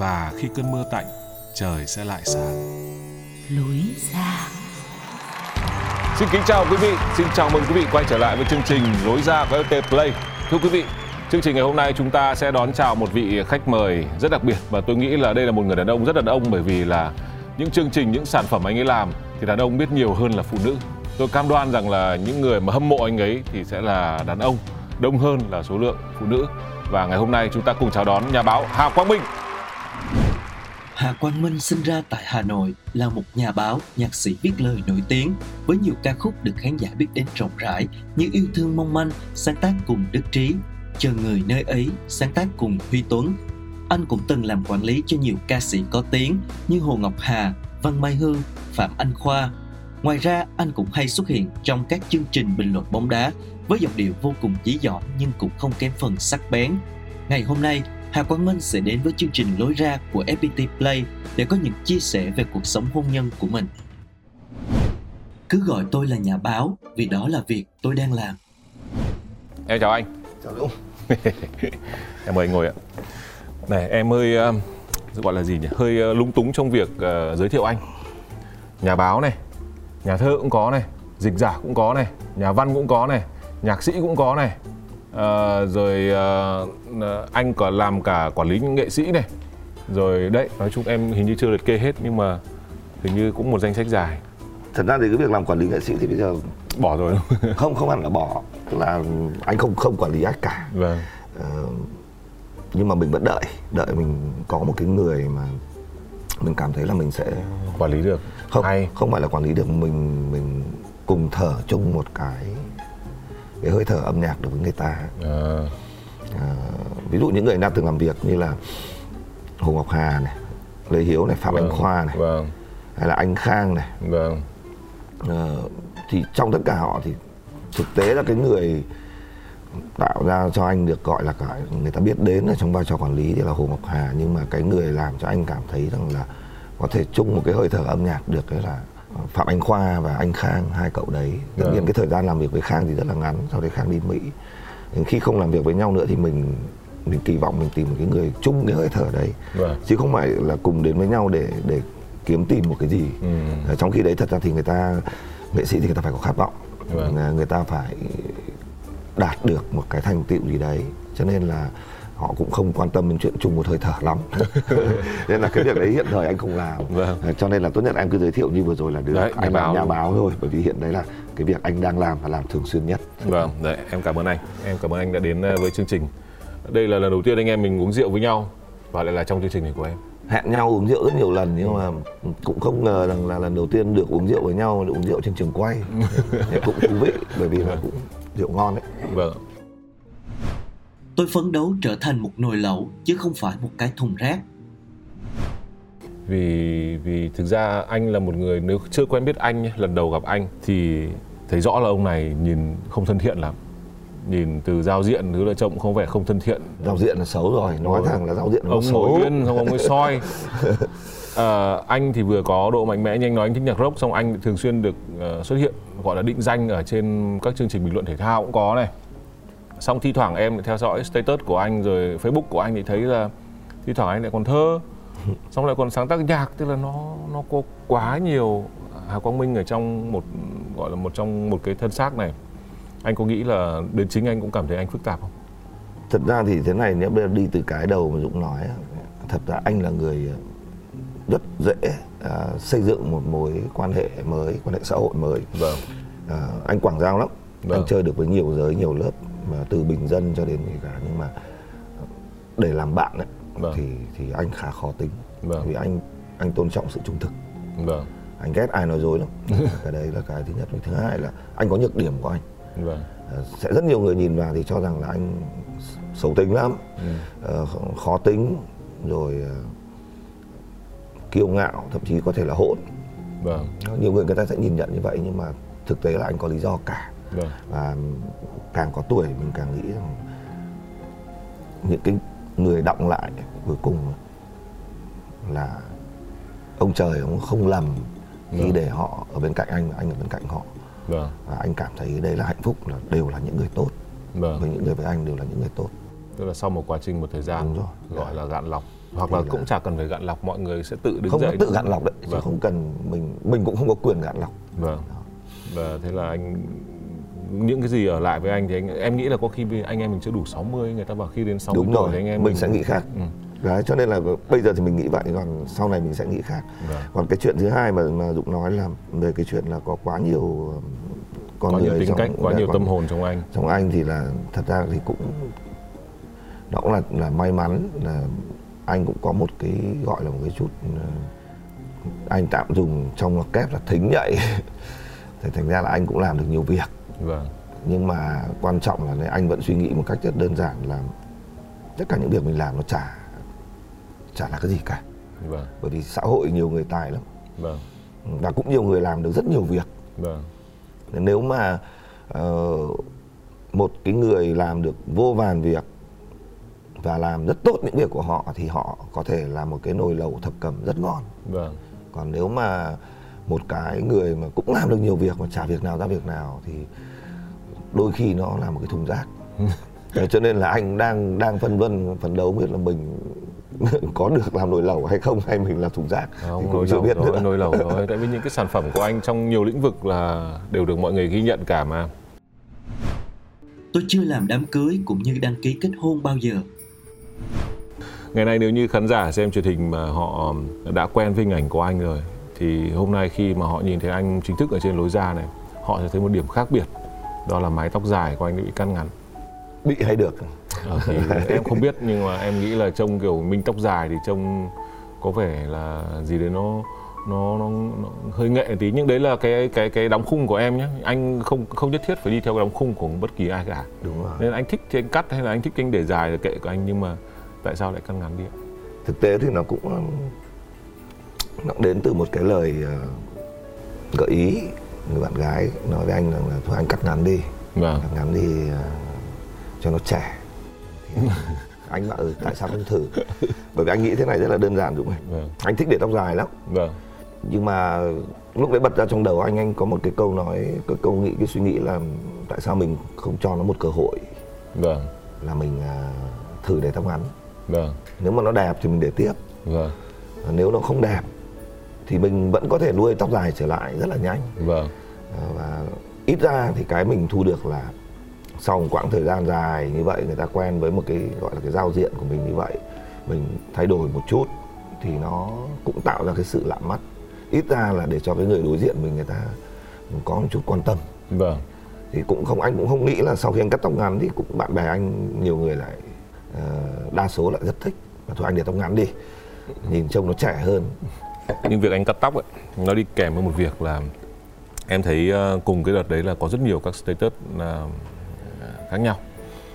và khi cơn mưa tạnh, trời sẽ lại sáng. lối ra Xin kính chào quý vị, xin chào mừng quý vị quay trở lại với chương trình Lối ra của FPT Play. Thưa quý vị, chương trình ngày hôm nay chúng ta sẽ đón chào một vị khách mời rất đặc biệt và tôi nghĩ là đây là một người đàn ông rất đàn ông bởi vì là những chương trình, những sản phẩm anh ấy làm thì đàn ông biết nhiều hơn là phụ nữ. Tôi cam đoan rằng là những người mà hâm mộ anh ấy thì sẽ là đàn ông đông hơn là số lượng phụ nữ. Và ngày hôm nay chúng ta cùng chào đón nhà báo Hà Quang Minh. Hà Quang Minh sinh ra tại Hà Nội là một nhà báo, nhạc sĩ viết lời nổi tiếng với nhiều ca khúc được khán giả biết đến rộng rãi như Yêu thương mong manh, sáng tác cùng Đức Trí, Chờ người nơi ấy, sáng tác cùng Huy Tuấn. Anh cũng từng làm quản lý cho nhiều ca sĩ có tiếng như Hồ Ngọc Hà, Văn Mai Hương, Phạm Anh Khoa. Ngoài ra, anh cũng hay xuất hiện trong các chương trình bình luận bóng đá với giọng điệu vô cùng dí dỏm nhưng cũng không kém phần sắc bén. Ngày hôm nay, Hà Quang Minh sẽ đến với chương trình Lối ra của FPT Play để có những chia sẻ về cuộc sống hôn nhân của mình. Cứ gọi tôi là nhà báo vì đó là việc tôi đang làm. Em chào anh. Chào Dũng. em mời anh ngồi ạ. Này em hơi ờ, gọi là gì nhỉ? Hơi ờ, lúng túng trong việc ờ, giới thiệu anh. Nhà báo này, nhà thơ cũng có này, dịch giả cũng có này, nhà văn cũng có này, nhạc sĩ cũng có này. Ờ, rồi ờ, anh còn làm cả quản lý những nghệ sĩ này. Rồi đấy, nói chung em hình như chưa liệt kê hết nhưng mà hình như cũng một danh sách dài. Thật ra thì cái việc làm quản lý nghệ sĩ thì bây giờ Bỏ rồi không? không hẳn là bỏ, tức là anh không không quản lý ai cả. Vâng. Ờ, nhưng mà mình vẫn đợi, đợi mình có một cái người mà mình cảm thấy là mình sẽ Quản lý được. không Hay. không phải là quản lý được mình mình cùng thở chung một cái cái hơi thở âm nhạc được với người ta. Ờ, Ờ, ví dụ những người anh đã từng làm việc như là Hồ Ngọc Hà này, Lê Hiếu này, Phạm Anh vâng, Khoa này, Vâng. hay là anh Khang này, Vâng. Ờ, thì trong tất cả họ thì thực tế là cái người tạo ra cho anh được gọi là cả người ta biết đến ở trong vai trò quản lý thì là Hồ Ngọc Hà nhưng mà cái người làm cho anh cảm thấy rằng là có thể chung một cái hơi thở âm nhạc được đấy là Phạm Anh Khoa và anh Khang hai cậu đấy tất Vâng. nhiên cái thời gian làm việc với Khang thì rất là ngắn sau đấy Khang đi Mỹ khi không làm việc với nhau nữa thì mình mình kỳ vọng mình tìm một cái người chung cái hơi thở đấy Vâng. chứ không phải là cùng đến với nhau để để kiếm tìm một cái gì Ừ. Ờ, trong khi đấy thật ra thì người ta nghệ sĩ thì người ta phải có khát vọng Vâng. Ờ, người ta phải đạt được một cái thành tựu gì đấy cho nên là họ cũng không quan tâm đến chuyện chung một hơi thở lắm nên là cái việc đấy hiện thời anh không làm Vâng. Ờ, cho nên là tốt nhất em cứ giới thiệu như vừa rồi là được Đấy, anh báo nhà báo thôi bởi vì hiện đấy là cái việc anh đang làm và làm thường xuyên nhất Vâng, đấy, em cảm ơn anh. Em cảm ơn anh đã đến ờ, với chương trình. Đây là lần đầu tiên anh em mình uống rượu với nhau và lại là trong chương trình này của em. hẹn nhau uống rượu rất nhiều lần nhưng mà cũng không ngờ rằng là lần đầu tiên được uống rượu với nhau được uống rượu trên trường quay cũng thú vị bởi vì là cũng rượu ngon đấy Vâng. Tôi phấn đấu trở thành một nồi lẩu chứ không phải một cái thùng rác. Vì vì thực ra anh là một người nếu chưa quen biết anh lần đầu gặp anh thì thấy rõ là ông này nhìn không thân thiện lắm. Nhìn từ giao diện thứ là trông không vẻ không thân thiện. giao diện là xấu rồi nói thẳng là giao diện nó ông xấu ngồi yên xong ông ấy soi Ờ, anh thì vừa có độ mạnh mẽ như anh nói anh thích nhạc rock xong anh thường xuyên được ờ, xuất hiện gọi là định danh ở trên các chương trình bình luận thể thao cũng có này xong thi thoảng em lại theo dõi status của anh rồi facebook của anh thì thấy là thi thoảng anh lại còn thơ. Xong lại còn sáng tác nhạc tức là nó nó có quá nhiều Hà Quang Minh ở trong một gọi là một trong một cái thân xác này. Anh có nghĩ là đến chính anh cũng cảm thấy anh phức tạp không? Thật ra thì thế này nếu đi từ cái đầu mà dũng nói thật ra anh là người rất dễ uh, xây dựng một mối quan hệ mới quan hệ xã hội mới. Vâng. Uh, anh quảng giao lắm. Vâng. anh chơi được với nhiều giới nhiều lớp mà từ bình dân cho đến gì cả nhưng mà để làm bạn ấy, vâng. thì thì anh khá khó tính vâng. vì anh anh tôn trọng sự trung thực vâng. anh ghét ai nói dối lắm cái đấy là cái thứ nhất thứ hai là anh có nhược điểm của anh vâng. uh, sẽ rất nhiều người nhìn vào thì cho rằng là anh xấu tính lắm ừ. uh, khó tính rồi uh, kiêu ngạo thậm chí có thể là hỗn vâng. nhiều người người ta sẽ nhìn nhận như vậy nhưng mà thực tế là anh có lý do cả vâng. và càng có tuổi mình càng nghĩ rằng những cái người động lại cuối cùng là ông trời ông không lầm khi vâng. để họ ở bên cạnh anh anh ở bên cạnh họ vâng. và anh cảm thấy đây là hạnh phúc là đều là những người tốt vâng. với những người với anh đều là những người tốt tức là sau một quá trình một thời gian Đúng rồi. gọi là gạn lọc hoặc là, là cũng chả cần phải gạn lọc mọi người sẽ tự đứng không dậy tự gạn lọc đấy vâng. không cần mình mình cũng không có quyền gạn lọc vâng và thế là anh những cái gì ở lại với anh thì anh em nghĩ là có khi anh em mình chưa đủ 60 người ta bảo khi đến 60 Đúng tuổi rồi, thì anh em mình, mình sẽ nghĩ khác. Ừ. Đấy, cho nên là bây giờ thì mình nghĩ vậy còn sau này mình sẽ nghĩ khác. Vâng. còn cái chuyện thứ hai mà mà dũng nói là về cái chuyện là có quá nhiều con có người nhiều tính trong, cách quá nhiều tâm hồn trong anh. trong anh thì là thật ra thì cũng nó cũng là là may mắn là anh cũng có một cái gọi là một cái chút ờ, anh tạm dùng trong kép là thính nhạy. Thì thành ra là anh cũng làm được nhiều việc vâng. nhưng mà quan trọng là anh vẫn suy nghĩ một cách rất đơn giản là tất cả những việc mình làm nó chả chả là cái gì cả vâng. bởi vì xã hội nhiều người tài lắm vâng. và cũng nhiều người làm được rất nhiều việc vâng. nếu mà uh, một cái người làm được vô vàn việc và làm rất tốt những việc của họ thì họ có thể là một cái nồi lẩu thập cẩm rất ngon vâng. còn nếu mà một cái người mà cũng làm được nhiều việc mà chả việc nào ra việc nào thì đôi khi nó là một cái thùng rác. Cho nên là anh đang đang phân vân phấn đấu biết là mình có được làm nồi lẩu hay không hay mình là thùng rác. Không, thì cũng chưa biết nữa. nồi lẩu rồi. Tại vì những cái sản phẩm của anh trong nhiều lĩnh vực là đều được mọi người ghi nhận cả mà. Tôi chưa làm đám cưới cũng như đăng ký kết hôn bao giờ. Ngày nay nếu như khán giả xem truyền hình mà họ đã quen với hình ảnh của anh rồi thì hôm nay khi mà họ nhìn thấy anh chính thức ở trên lối ra này họ sẽ thấy một điểm khác biệt đó là mái tóc dài của anh bị cắt ngắn. Bị hay được. À, thì em không biết nhưng mà em nghĩ là trông kiểu minh tóc dài thì trông có vẻ là gì đấy nó nó, nó, nó hơi nghệ tí. Nhưng đấy là cái cái cái đóng khung của em nhé anh không không nhất thiết phải đi theo cái đóng khung của bất kỳ ai cả. Đúng rồi. Nên anh thích thì anh cắt hay là anh thích anh để dài là kệ của anh nhưng mà tại sao lại cắt ngắn đi thực tế thì nó cũng nó đến từ một cái lời ờ, gợi ý người bạn gái nói với anh rằng là thôi anh cắt ngắn đi vâng. cắt ngắn đi uh, cho nó trẻ anh bảo ừ, tại sao không thử bởi vì anh nghĩ thế này rất là đơn giản đúng không vâng. anh thích để tóc dài lắm vâng. nhưng mà lúc đấy bật ra trong đầu anh anh có một cái câu nói cái câu nghĩ cái suy nghĩ là tại sao mình không cho nó một cơ hội vâng. là mình uh, thử để tóc ngắn vâng. nếu mà nó đẹp thì mình để tiếp vâng. nếu nó không đẹp thì mình vẫn có thể nuôi tóc dài trở lại rất là nhanh vâng. Và ít ra thì cái mình thu được là sau một quãng thời gian dài như vậy người ta quen với một cái gọi là cái giao diện của mình như vậy mình thay đổi một chút thì nó cũng tạo ra cái sự lạ mắt. Ít ra là để cho cái người đối diện mình người ta có một chút quan tâm. Vâng. Thì cũng không anh cũng không nghĩ là sau khi anh cắt tóc ngắn thì cũng bạn bè anh nhiều người lại uh, đa số lại rất thích. Và thôi anh để tóc ngắn đi nhìn trông nó trẻ hơn. Nhưng việc anh cắt tóc ấy nó đi kèm với một việc là em thấy uh, cùng cái đợt đấy là có rất nhiều các status uh, khác nhau.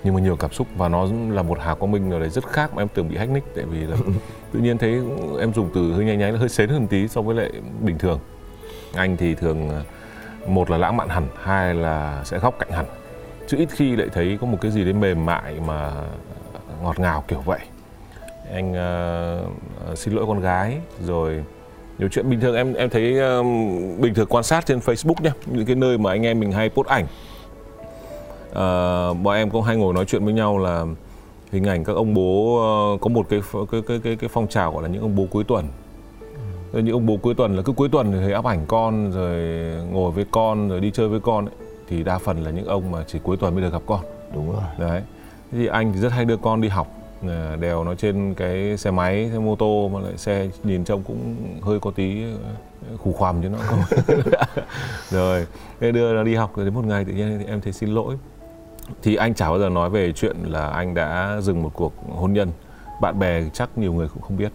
Nhưng mà nhiều cảm xúc và nó là một hà quang minh ở đấy rất khác mà em tưởng bị hack nick. Tại vì là tự nhiên thấy em dùng từ hơi nháy nháy hơi xến hơn tí so với lại bình thường. Anh thì thường một là lãng mạn hẳn hai là sẽ góc cạnh hẳn. Chứ ít khi lại thấy có một cái gì đấy mềm mại mà ngọt ngào kiểu vậy. Anh uh, xin lỗi con gái rồi nhiều chuyện bình thường em em thấy um, bình thường quan sát trên Facebook nhá những cái nơi mà anh em mình hay post ảnh. Uh, bọn em cũng hay ngồi nói chuyện với nhau là hình ảnh các ông bố uh, có một cái cái cái cái cái phong trào gọi là những ông bố cuối tuần. Rồi những ông bố cuối tuần là cứ cuối tuần thì thấy áp ảnh con rồi ngồi với con rồi đi chơi với con ấy, thì đa phần là những ông mà chỉ cuối tuần mới được gặp con. Đúng rồi. Đấy. Thì anh thì rất hay đưa con đi học Ờ, đèo nó trên cái xe máy xe mô tô mà lại xe nhìn trông cũng hơi có tí ờ, khủ khoằm chứ nó không rồi thế đưa nó đi học rồi đến một ngày tự nhiên thì em thấy xin lỗi. Thì anh chả bao giờ nói về chuyện là anh đã dừng một cuộc hôn nhân. Bạn bè chắc nhiều người cũng không biết.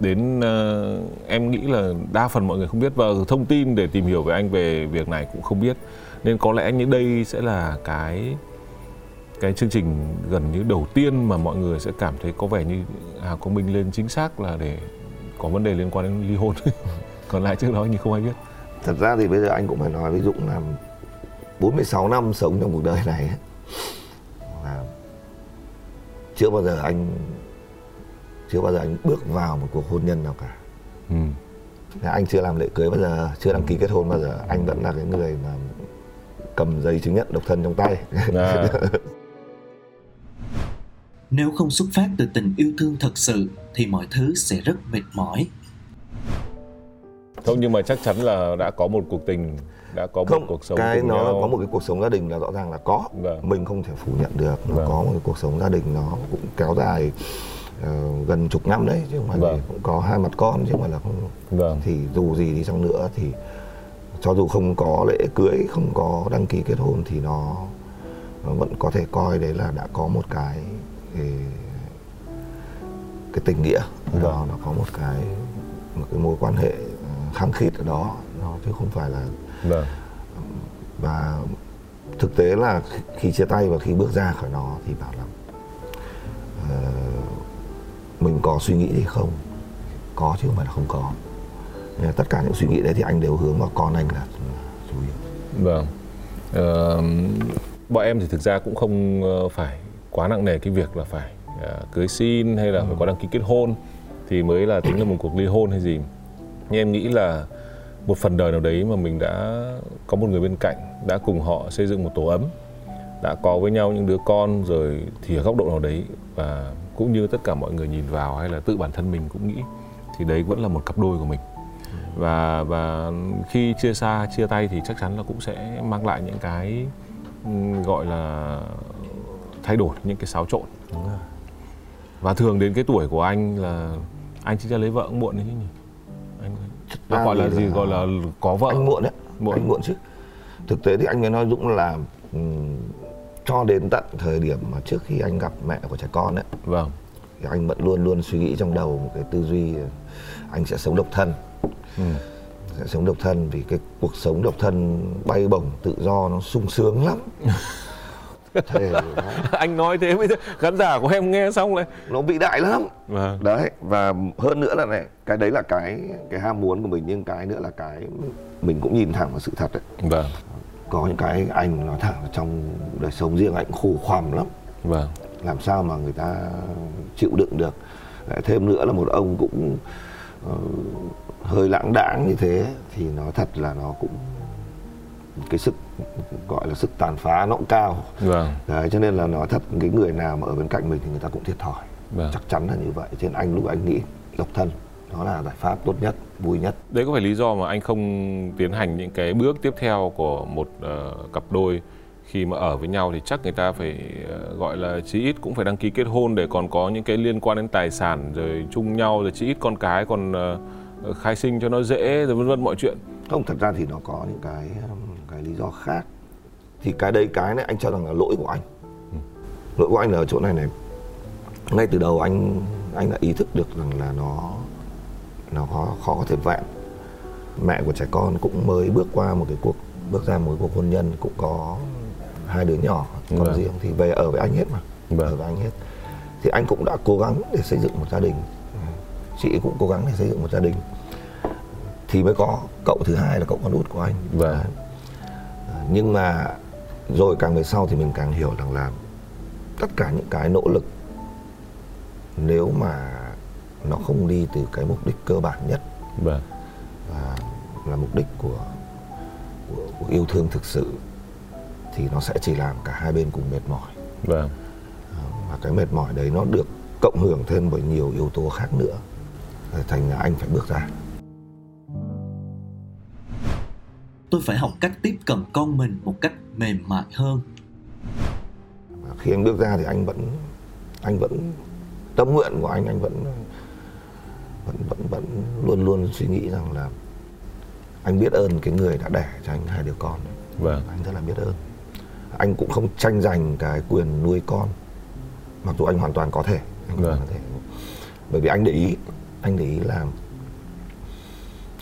Đến uh, em nghĩ là đa phần mọi người không biết và thông tin để tìm hiểu về anh về việc này cũng không biết. Nên có lẽ như đây sẽ là cái cái chương trình gần như đầu tiên mà mọi người sẽ cảm thấy có vẻ như Hà Quang Minh lên chính xác là để có vấn đề liên quan đến ly hôn. Còn lại trước đó như không ai biết. Thật ra thì bây giờ anh cũng phải nói với Dũng là 46 năm sống trong cuộc đời này là chưa bao giờ anh chưa bao giờ anh bước vào một cuộc hôn nhân nào cả. Ừ. anh chưa làm lễ cưới bao giờ chưa đăng ký kết hôn bao giờ. Anh vẫn là cái người mà cầm giấy chứng nhận độc thân trong tay. À. nếu không xuất phát từ tình yêu thương thật sự thì mọi thứ sẽ rất mệt mỏi không nhưng mà chắc chắn là đã có một cuộc tình đã có không, một cuộc sống cái nó nhau. có một cái cuộc sống gia đình là rõ ràng là có vâng. mình không thể phủ nhận được nó vâng. có một cái cuộc sống gia đình nó cũng kéo dài uh, gần chục năm đấy chứ không phải vâng. cũng có hai mặt con chứ không phải là không vâng. thì dù gì đi chăng nữa thì cho dù không có lễ cưới không có đăng ký kết hôn thì nó, nó vẫn có thể coi đấy là đã có một cái cái, cái tình nghĩa ở đó nó có một cái một cái mối quan hệ khăng khít ở đó nó chứ không phải là vâng. và thực tế là khi chia tay và khi bước ra khỏi nó thì bảo là uh, mình có suy nghĩ gì không? Có chứ không phải là không có. Tất cả những suy nghĩ đấy thì anh đều hướng vào con anh là chủ yếu. Vâng. Uh, bọn em thì thực ra cũng không ờ, phải quá nặng nề cái việc là phải uh, cưới xin hay là ừ. phải có đăng ký kết hôn thì mới là tính là một cuộc ly hôn hay gì. Nhưng em nghĩ là một phần đời nào đấy mà mình đã có một người bên cạnh đã cùng họ xây dựng một tổ ấm đã có với nhau những đứa con rồi thì ở góc độ nào đấy và cũng như tất cả mọi người nhìn vào hay là tự bản thân mình cũng nghĩ thì đấy vẫn là một cặp đôi của mình. Và và khi chia xa chia tay thì chắc chắn là cũng sẽ mang lại những cái gọi là thay đổi những cái xáo trộn. Và thường đến cái tuổi của anh là anh chỉ ra lấy vợ cũng muộn đấy chứ nhỉ? Anh nó gọi là gì gọi là có vợ anh muộn đấy. muộn. anh muộn chứ. Thực tế thì anh mới nói dũng là um, cho đến tận thời điểm mà trước khi anh gặp mẹ của trẻ con ấy vâng. thì anh vẫn luôn luôn suy nghĩ trong đầu một cái tư duy anh sẽ sống độc thân. Ừ. sẽ sống độc thân vì cái cuộc sống độc thân bay bổng tự do nó sung sướng lắm Anh nói thế giờ khán giả của em nghe xong lại. Nó bị đại lắm. Vâng. đấy và hơn nữa là này cái đấy là cái cái ham muốn của mình nhưng cái nữa là cái mình cũng nhìn thẳng vào sự thật đấy. Vâng. Có những cái anh nói thẳng trong đời sống riêng anh khổ khoằm lắm. Vâng. Làm sao mà người ta chịu đựng được. Thêm nữa là một ông cũng uh, hơi lãng đãng như thế thì nó thật là nó cũng cái sức gọi là sức tàn phá nó cũng cao. Vâng. đấy cho nên là nói thật cái người nào mà ở bên cạnh mình thì người ta cũng thiệt thòi. Vâng. chắc chắn là như vậy. Trên anh lúc anh nghĩ độc thân đó là giải pháp tốt nhất vui nhất. Đấy có phải lý do mà anh không tiến hành những cái bước tiếp theo của một uh, cặp đôi khi mà ở với nhau thì chắc người ta phải uh, gọi là chí ít cũng phải đăng ký kết hôn để còn có những cái liên quan đến tài sản rồi chung nhau rồi chí ít con cái còn uh, khai sinh cho nó dễ rồi vân vân mọi chuyện? Không thật ra thì nó có những cái cái lý do khác. Thì cái đấy cái này anh cho rằng là lỗi của anh. Lỗi của anh là ở chỗ này này. Ngay từ đầu anh anh đã ý thức được rằng là nó nó khó khó có thể vẹn. Mẹ của trẻ con cũng mới bước qua một cái cuộc bước ra một cuộc hôn nhân cũng có hai đứa nhỏ con vâng. riêng. Thì về ở với anh hết mà. Vâng. ở với anh hết. Thì anh cũng đã cố gắng để xây dựng một gia đình. Chị cũng cố gắng để xây dựng một gia đình. Thì mới có cậu thứ hai là cậu con út của anh. Vâng. Nhưng mà rồi càng về sau thì mình càng hiểu rằng là tất cả những cái nỗ lực nếu mà nó không đi từ cái mục đích cơ bản nhất vâng. và là mục đích của, của của yêu thương thực sự thì nó sẽ chỉ làm cả hai bên cùng mệt mỏi vâng. Ờ, và cái mệt mỏi đấy nó được cộng hưởng thêm bởi nhiều yếu tố khác nữa thành là anh phải bước ra tôi phải học cách tiếp cận con mình một cách mềm mại hơn. Khi anh bước ra thì anh vẫn anh vẫn tâm nguyện của anh anh vẫn vẫn vẫn vẫn luôn luôn suy nghĩ rằng là anh biết ơn cái người đã đẻ cho anh hai đứa con. Vâng. Anh rất là biết ơn. Anh cũng không tranh giành cái quyền nuôi con mặc dù anh hoàn toàn có thể anh hoàn Vâng. toàn có thể. Bởi vì anh để ý anh để ý là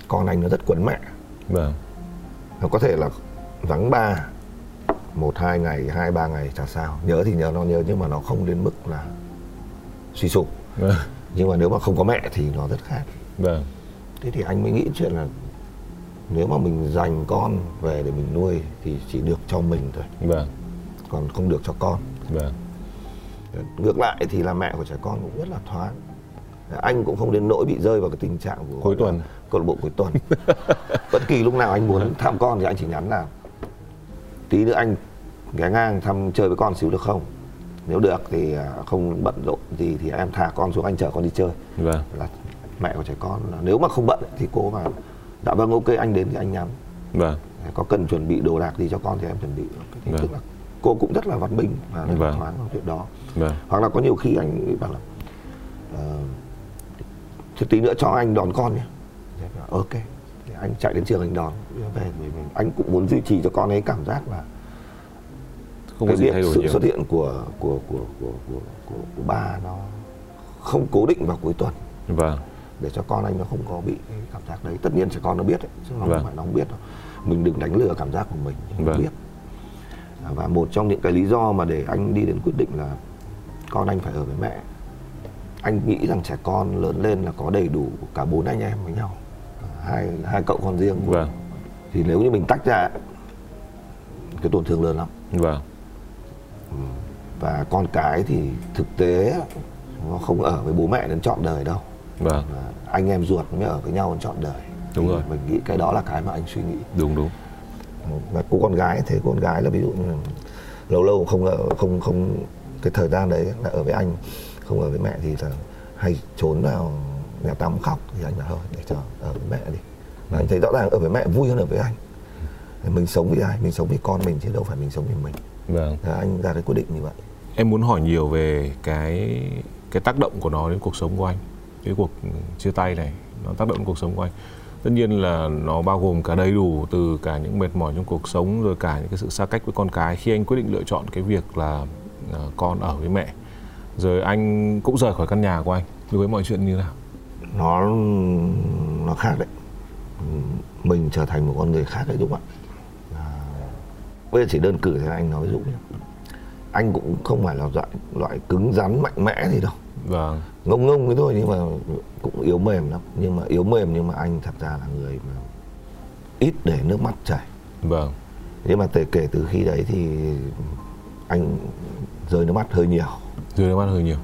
con anh nó rất quấn mẹ. Vâng nó có thể là vắng ba một hai ngày hai ba ngày chả sao. Nhớ thì nhớ nó nhớ nhưng mà nó không đến mức là suy sụp. Vâng. Nhưng mà nếu mà không có mẹ thì nó rất khác. Vâng. Thế thì anh mới nghĩ chuyện là nếu mà mình dành con về để mình nuôi thì chỉ được cho mình thôi. Vâng. Còn không được cho con. Vâng. Ngược lại thì là mẹ của trẻ con cũng rất là thoáng. Anh cũng không đến nỗi bị rơi vào cái tình trạng của Cuối tuần. Câu lạc bộ cuối tuần. Bất kỳ lúc nào anh muốn thăm con thì anh chỉ nhắn là tí nữa anh ghé ngang thăm chơi với con xíu được không? Nếu được thì à, không bận rộn gì thì em thả con xuống anh chở con đi chơi. Vâng. Là mẹ của trẻ con nếu mà không bận thì cô vào dạ vâng ok anh đến thì anh nhắn. Vâng. Có cần chuẩn bị đồ đạc gì cho con thì em chuẩn bị. Thì Vâng. tức là cô cũng rất là văn minh và rất Vâng. thoáng trong chuyện đó. Vâng. Hoặc là có nhiều khi anh bảo là ờ, thì tí nữa cho anh đón con nhé Thế bảo, ok. Thì anh chạy đến trường anh đón. Về vì mình anh cũng muốn duy trì cho con ấy cảm giác là không có cái đổi sự nhiều. xuất hiện của của của của của, của, của ba nó không cố định vào cuối tuần. Vâng. Để cho con anh nó không có bị cái cảm giác đấy. Tất nhiên trẻ con nó biết đấy chứ nó Vâng. không phải nó không biết đâu. Mình đừng đánh lừa cảm giác của mình nó Vâng. biết. À, và một trong những cái lý do mà để anh đi đến quyết định là con anh phải ở với mẹ. Anh nghĩ rằng trẻ con lớn lên là có đầy đủ cả bốn anh em với nhau hai hai cậu con riêng. Vâng. Thì nếu như mình tách ra cái tổn thương lớn lắm. Vâng. Và con cái thì thực tế nó không ở với bố mẹ đến trọn đời đâu. Vâng. Và anh em ruột mới ở với nhau đến trọn đời. Đúng Thì rồi. mình nghĩ cái đó là cái mà anh suy nghĩ. Đúng đúng. Và cô con gái thế cô con gái là ví dụ lâu lâu không ở không không cái thời gian đấy là ở với anh không ở với mẹ thì là hay trốn vào nhà tắm khóc thì anh bảo thôi để cho ở với mẹ đi. Và anh thấy rõ ràng ở với mẹ vui hơn ở với anh. Mình sống vì ai? Mình sống vì con mình chứ đâu phải mình sống vì mình. Vâng. Thế anh ra cái quyết định như vậy. Em muốn hỏi nhiều về cái cái tác động của nó đến cuộc sống của anh cái cuộc chia tay này nó tác động đến cuộc sống của anh. Tất nhiên là nó bao gồm cả đầy đủ từ cả những mệt mỏi trong cuộc sống rồi cả những cái sự xa cách với con cái. Khi anh quyết định lựa chọn cái việc là ờ, con ở với mẹ rồi anh cũng rời khỏi căn nhà của anh đối với mọi chuyện như nào nó nó khác đấy. Mình trở thành một con người khác đấy đúng không ạ? À, bây giờ chỉ đơn cử thế anh nói ví dụ nhé. Anh cũng không phải là loại loại cứng rắn mạnh mẽ gì đâu. Vâng. Ngông ngông cái thôi nhưng mà cũng yếu mềm lắm. Nhưng mà yếu mềm nhưng mà anh thật ra là người mà ít để nước mắt chảy. Vâng. Nhưng mà kể kể từ khi đấy thì anh rơi nước mắt hơi nhiều. Rơi nước mắt hơi nhiều.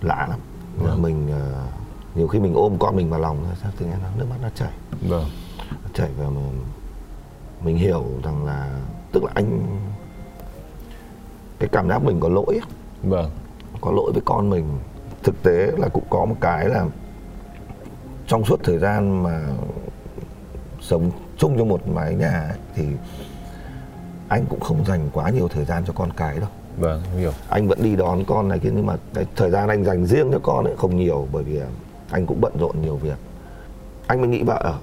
Lạ lắm. Vâng. mình ờ, nhiều khi mình ôm con mình vào lòng sao tự nhiên nó nước mắt nó chảy. Vâng. Nó chảy và mà mình hiểu rằng là tức là anh cái cảm giác mình có lỗi vâng. Có lỗi với con mình. Thực tế là cũng có một cái là trong suốt thời gian mà sống chung trong một mái nhà ấy, thì anh cũng không dành quá nhiều thời gian cho con cái đâu. Vâng hiểu. Anh vẫn đi đón con này kia nhưng mà cái thời gian anh dành riêng cho con ấy không nhiều bởi vì anh cũng bận rộn nhiều việc. Anh mới nghĩ vào ở.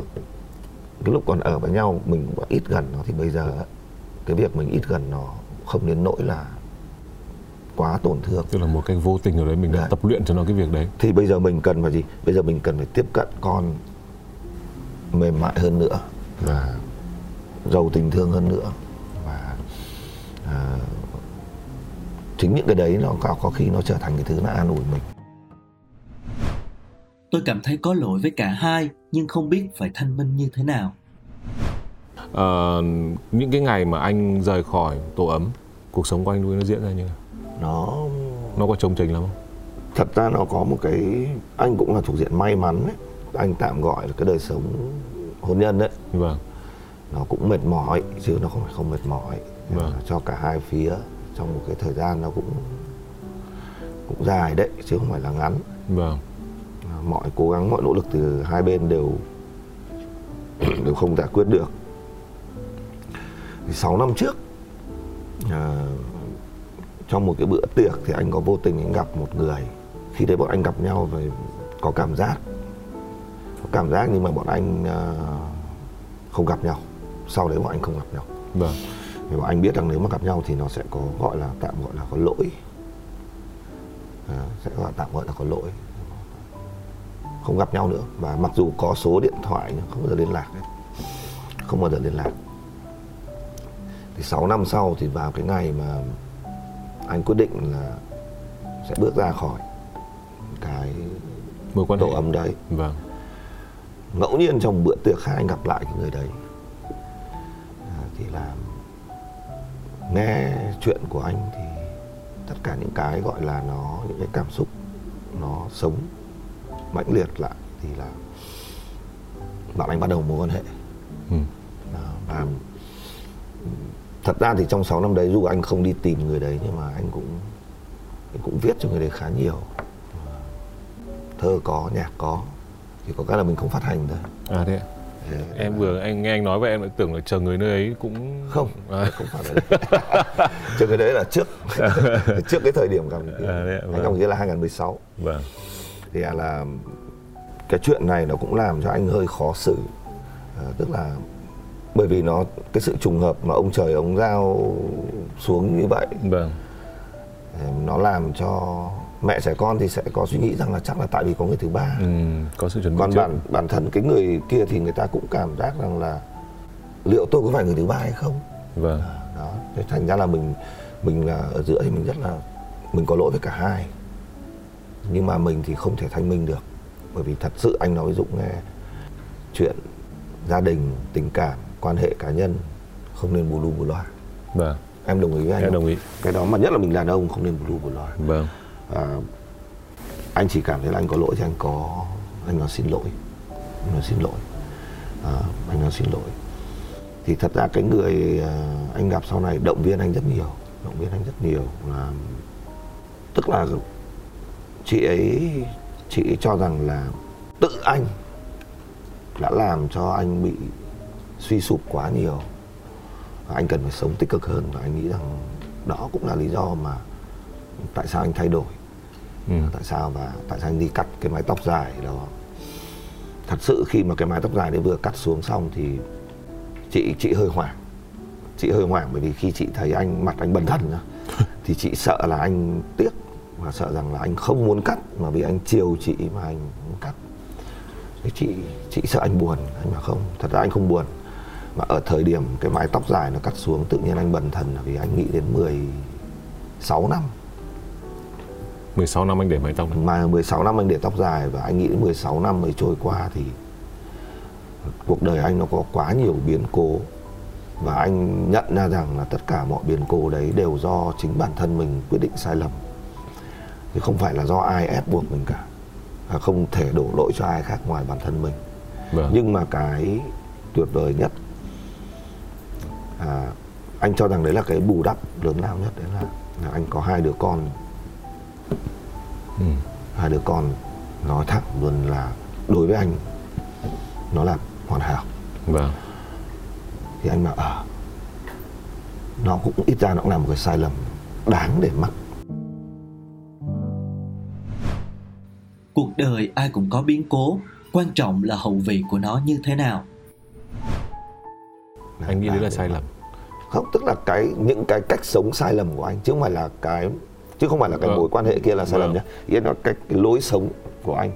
Cái lúc còn ở với nhau mình cũng ít gần nó thì bây giờ cái việc mình ít gần nó không đến nỗi là quá tổn thương. Tức là một cách vô tình ở đấy mình đã Đấy. tập luyện cho nó cái việc đấy. Thì bây giờ mình cần phải gì? Bây giờ mình cần phải tiếp cận con mềm mại hơn nữa. Và giàu tình thương hơn nữa. và à, chính những cái đấy nó có, có khi nó trở thành cái thứ nó an ủi mình Tôi cảm thấy có lỗi với cả hai nhưng không biết phải thanh minh như thế nào. Ờ, những cái ngày mà anh rời khỏi tổ ấm cuộc sống của anh nuôi nó diễn ra như nào? Nó nó có trông chênh lắm không? Thật ra nó có một cái anh cũng là thuộc diện may mắn ấy. Anh tạm gọi là cái đời sống hôn nhân đấy. Vâng. Nó cũng mệt mỏi chứ nó không phải không mệt mỏi. Vâng. cho cả hai phía trong một cái thời gian nó cũng cũng dài đấy chứ không phải là ngắn. Vâng mọi cố gắng mọi nỗ lực từ hai bên đều đều không giải quyết được. Thì 6 năm trước à, trong một cái bữa tiệc thì anh có vô tình anh gặp một người. Khi đấy bọn anh gặp nhau rồi có cảm giác có cảm giác nhưng mà bọn anh ờ, không gặp nhau. Sau đấy bọn anh không gặp nhau. Vâng. Thì bọn anh biết rằng nếu mà gặp nhau thì nó sẽ có gọi là tạm gọi là có lỗi. À, sẽ gọi tạm gọi là có lỗi không gặp nhau nữa. Và mặc dù có số điện thoại nhưng không bao giờ liên lạc không bao giờ liên lạc. Thì 6 năm sau thì vào cái ngày mà anh quyết định là sẽ bước ra khỏi cái mối quan hệ. tổ ấm đấy. Vâng. Ngẫu nhiên trong bữa tiệc khác anh gặp lại cái người đấy. À, thì là nghe chuyện của anh thì tất cả những cái gọi là nó những cái cảm xúc nó sống mãnh liệt lại thì là bạn anh bắt đầu mối quan hệ. Ừ. Và thật ra thì trong 6 năm đấy dù anh không đi tìm người đấy nhưng mà anh cũng anh cũng viết cho người đấy khá nhiều. Thơ có nhạc có chỉ có cái là mình không phát hành thôi. À thế ạ. Thế em vừa anh nghe anh nói vậy em lại tưởng là chờ người nơi ấy cũng không à, không phải là chứ cái đấy là trước. Trước cái thời điểm gặp À, đấy ạ, anh vâng. gặp kia là 2016 vâng thì là, là cái chuyện này nó cũng làm cho anh hơi khó xử. À, tức là bởi vì nó cái sự trùng hợp mà ông trời ông giao xuống như vậy vâng. à, nó làm cho mẹ trẻ con thì sẽ có suy nghĩ rằng là chắc là tại vì có người thứ ba. Ừ, có sự chuẩn bị còn trước. bản bản thân cái người kia thì người ta cũng cảm giác rằng là liệu tôi có phải người thứ ba hay không? Vâng. Đó thế thành ra là mình mình là ở giữa thì mình rất là mình có lỗi với cả hai nhưng mà mình thì không thể thanh minh được. Bởi vì thật sự anh nói dũng nghe chuyện gia đình tình cảm quan hệ cá nhân không nên bù lu bù loa. Vâng. Em đồng ý với anh em không? đồng ý. Cái đó mà nhất là mình đàn ông không nên bù lu bù loa. Vâng. À, anh chỉ cảm thấy là anh có lỗi thì anh có anh nói xin lỗi. Anh nói xin lỗi. À, anh nói xin lỗi. Thì thật ra cái người à, anh gặp sau này động viên anh rất nhiều. Động viên anh rất nhiều là tức là chị ấy chị ấy cho rằng là tự anh đã làm cho anh bị suy sụp quá nhiều. Và anh cần phải sống tích cực hơn và anh nghĩ rằng đó cũng là lý do mà tại sao anh thay đổi. Ừ. tại sao và tại sao anh đi cắt cái mái tóc dài đó. Thật sự khi mà cái mái tóc dài đấy vừa cắt xuống xong thì chị chị hơi hoảng. Chị hơi hoảng bởi vì khi chị thấy anh mặt anh bần thần thì chị sợ là anh tiếc và sợ rằng là anh không muốn cắt mà vì anh chiều chị mà anh muốn cắt. Thế chị chị sợ anh buồn anh bảo không thật ra anh không buồn. Mà ở thời điểm cái mái tóc dài nó cắt xuống tự nhiên anh bần thần là vì anh nghĩ đến 16 năm. 16 năm anh để mái tóc này. mà 16 năm anh để tóc dài và anh nghĩ đến 16 năm mới trôi qua thì cuộc đời anh nó có quá nhiều biến cố. Và anh nhận ra rằng là tất cả mọi biến cố đấy đều do chính bản thân mình quyết định sai lầm thì không phải là do ai ép buộc mình cả. Và không thể đổ lỗi cho ai khác ngoài bản thân mình. Vâng. Nhưng mà cái tuyệt vời nhất à, anh cho rằng đấy là cái bù đắp lớn lao nhất đấy là, là anh có hai đứa con. Ừ. hai đứa con nói thẳng luôn là đối với anh nó là hoàn hảo. Vâng. Thì anh bảo ờ nó cũng ít ra nó cũng là một cái sai lầm đáng để mắc Cuộc đời ai cũng có biến cố, quan trọng là hậu vị của nó như thế nào. anh nghĩ đấy là sai lầm. Không tức là cái những cái cách sống sai lầm của anh chứ không phải là cái chứ không phải là cái Vâng. mối quan hệ kia là sai lầm Vâng. nhé ý là cái, cái lối sống của anh.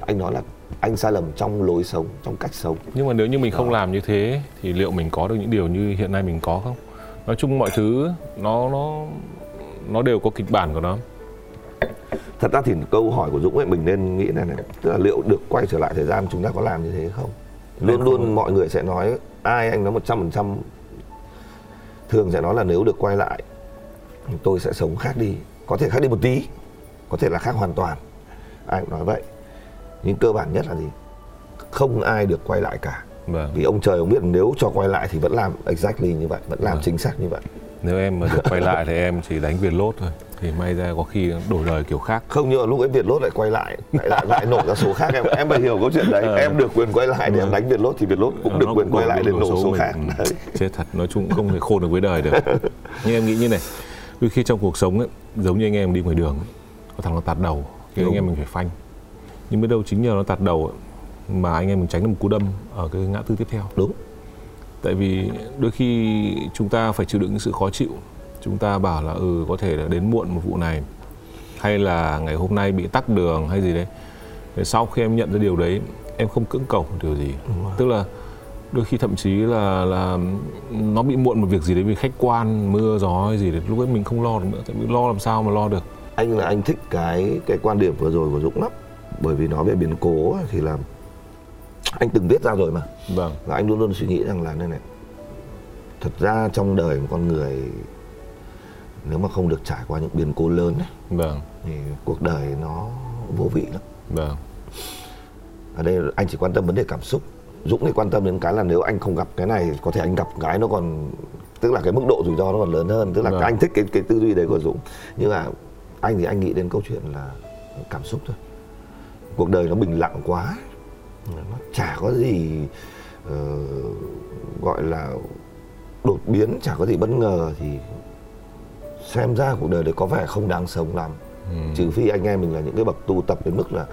Anh nói là anh sai lầm trong lối sống trong cách sống. Nhưng mà nếu như mình không làm như thế thì liệu mình có được những điều như hiện nay mình có không? Nói chung mọi thứ nó nó nó đều có kịch bản của nó thật ra thì câu hỏi của dũng ấy mình nên nghĩ này này tức là liệu được quay trở lại thời gian chúng ta có làm như thế không? Luôn luôn mọi người sẽ nói ai anh nói một trăm phần trăm thường sẽ nói là nếu được quay lại tôi sẽ sống khác đi có thể khác đi một tí có thể là khác hoàn toàn. Ai cũng nói vậy. Nhưng cơ bản nhất là gì? Không ai được quay lại cả. Vâng. Vì ông trời ông biết nếu cho quay lại thì vẫn làm exactly như vậy vẫn làm Vâng. chính xác như vậy. Nếu em mà được quay lại thì em chỉ đánh việt lốt thôi thì may ra có khi đổi lời kiểu khác. Không nhưng lúc ấy Việt Lốt lại quay lại. Lại lại, lại nổ ra số khác. Em em phải hiểu câu chuyện đấy. Ờ. em được quyền quay lại để em đánh Việt Lốt thì Việt Lốt cũng được Nó quyền quay lại để nổ số mình. khác. Đấy. chết thật nói chung không thể khôn được với đời được. Nhưng em nghĩ như này đôi khi trong cuộc sống ấy, giống như anh em đi ngoài đường ấy, có thằng nó tạt đầu thì anh em mình phải phanh. Nhưng biết đâu chính nhờ nó tạt đầu ấy, mà anh em mình tránh được một cú đâm ở cái ngã tư tiếp theo. Đúng. Tại vì đôi khi chúng ta phải chịu đựng sự khó chịu chúng ta bảo là ừ có thể là đến muộn một vụ này hay là ngày hôm nay bị tắc đường hay gì đấy. Để sau khi em nhận ra điều đấy em không cưỡng cầu một điều gì. Tức là đôi khi thậm chí là là nó bị muộn một việc gì đấy vì khách quan mưa gió hay gì đấy lúc ấy mình không lo được nữa. Tại vì lo làm sao mà lo được? Anh là anh thích cái cái quan điểm vừa rồi của Dũng lắm. Bởi vì nói về biến cố thì là anh từng viết ra rồi mà. Vâng. Và anh luôn luôn suy nghĩ rằng là này này thật ra trong đời một con người nếu mà không được trải qua những biến cố lớn ấy, vâng. thì cuộc đời nó vô vị lắm. Vâng. Ở đây anh chỉ quan tâm vấn đề cảm xúc. Dũng thì quan tâm đến cái là nếu anh không gặp cái này có thể anh gặp cái nó còn tức là cái mức độ rủi ro nó còn lớn hơn. Tức là Vâng. anh thích cái cái tư duy đấy của Dũng. Nhưng mà anh thì anh nghĩ đến câu chuyện là cảm xúc thôi. Cuộc đời nó bình lặng quá nó chả có gì ờ, gọi là đột biến chả có gì bất ngờ thì xem ra cuộc đời đấy có vẻ không đáng sống lắm Ừ. trừ phi anh em mình là những cái bậc tu tập đến mức là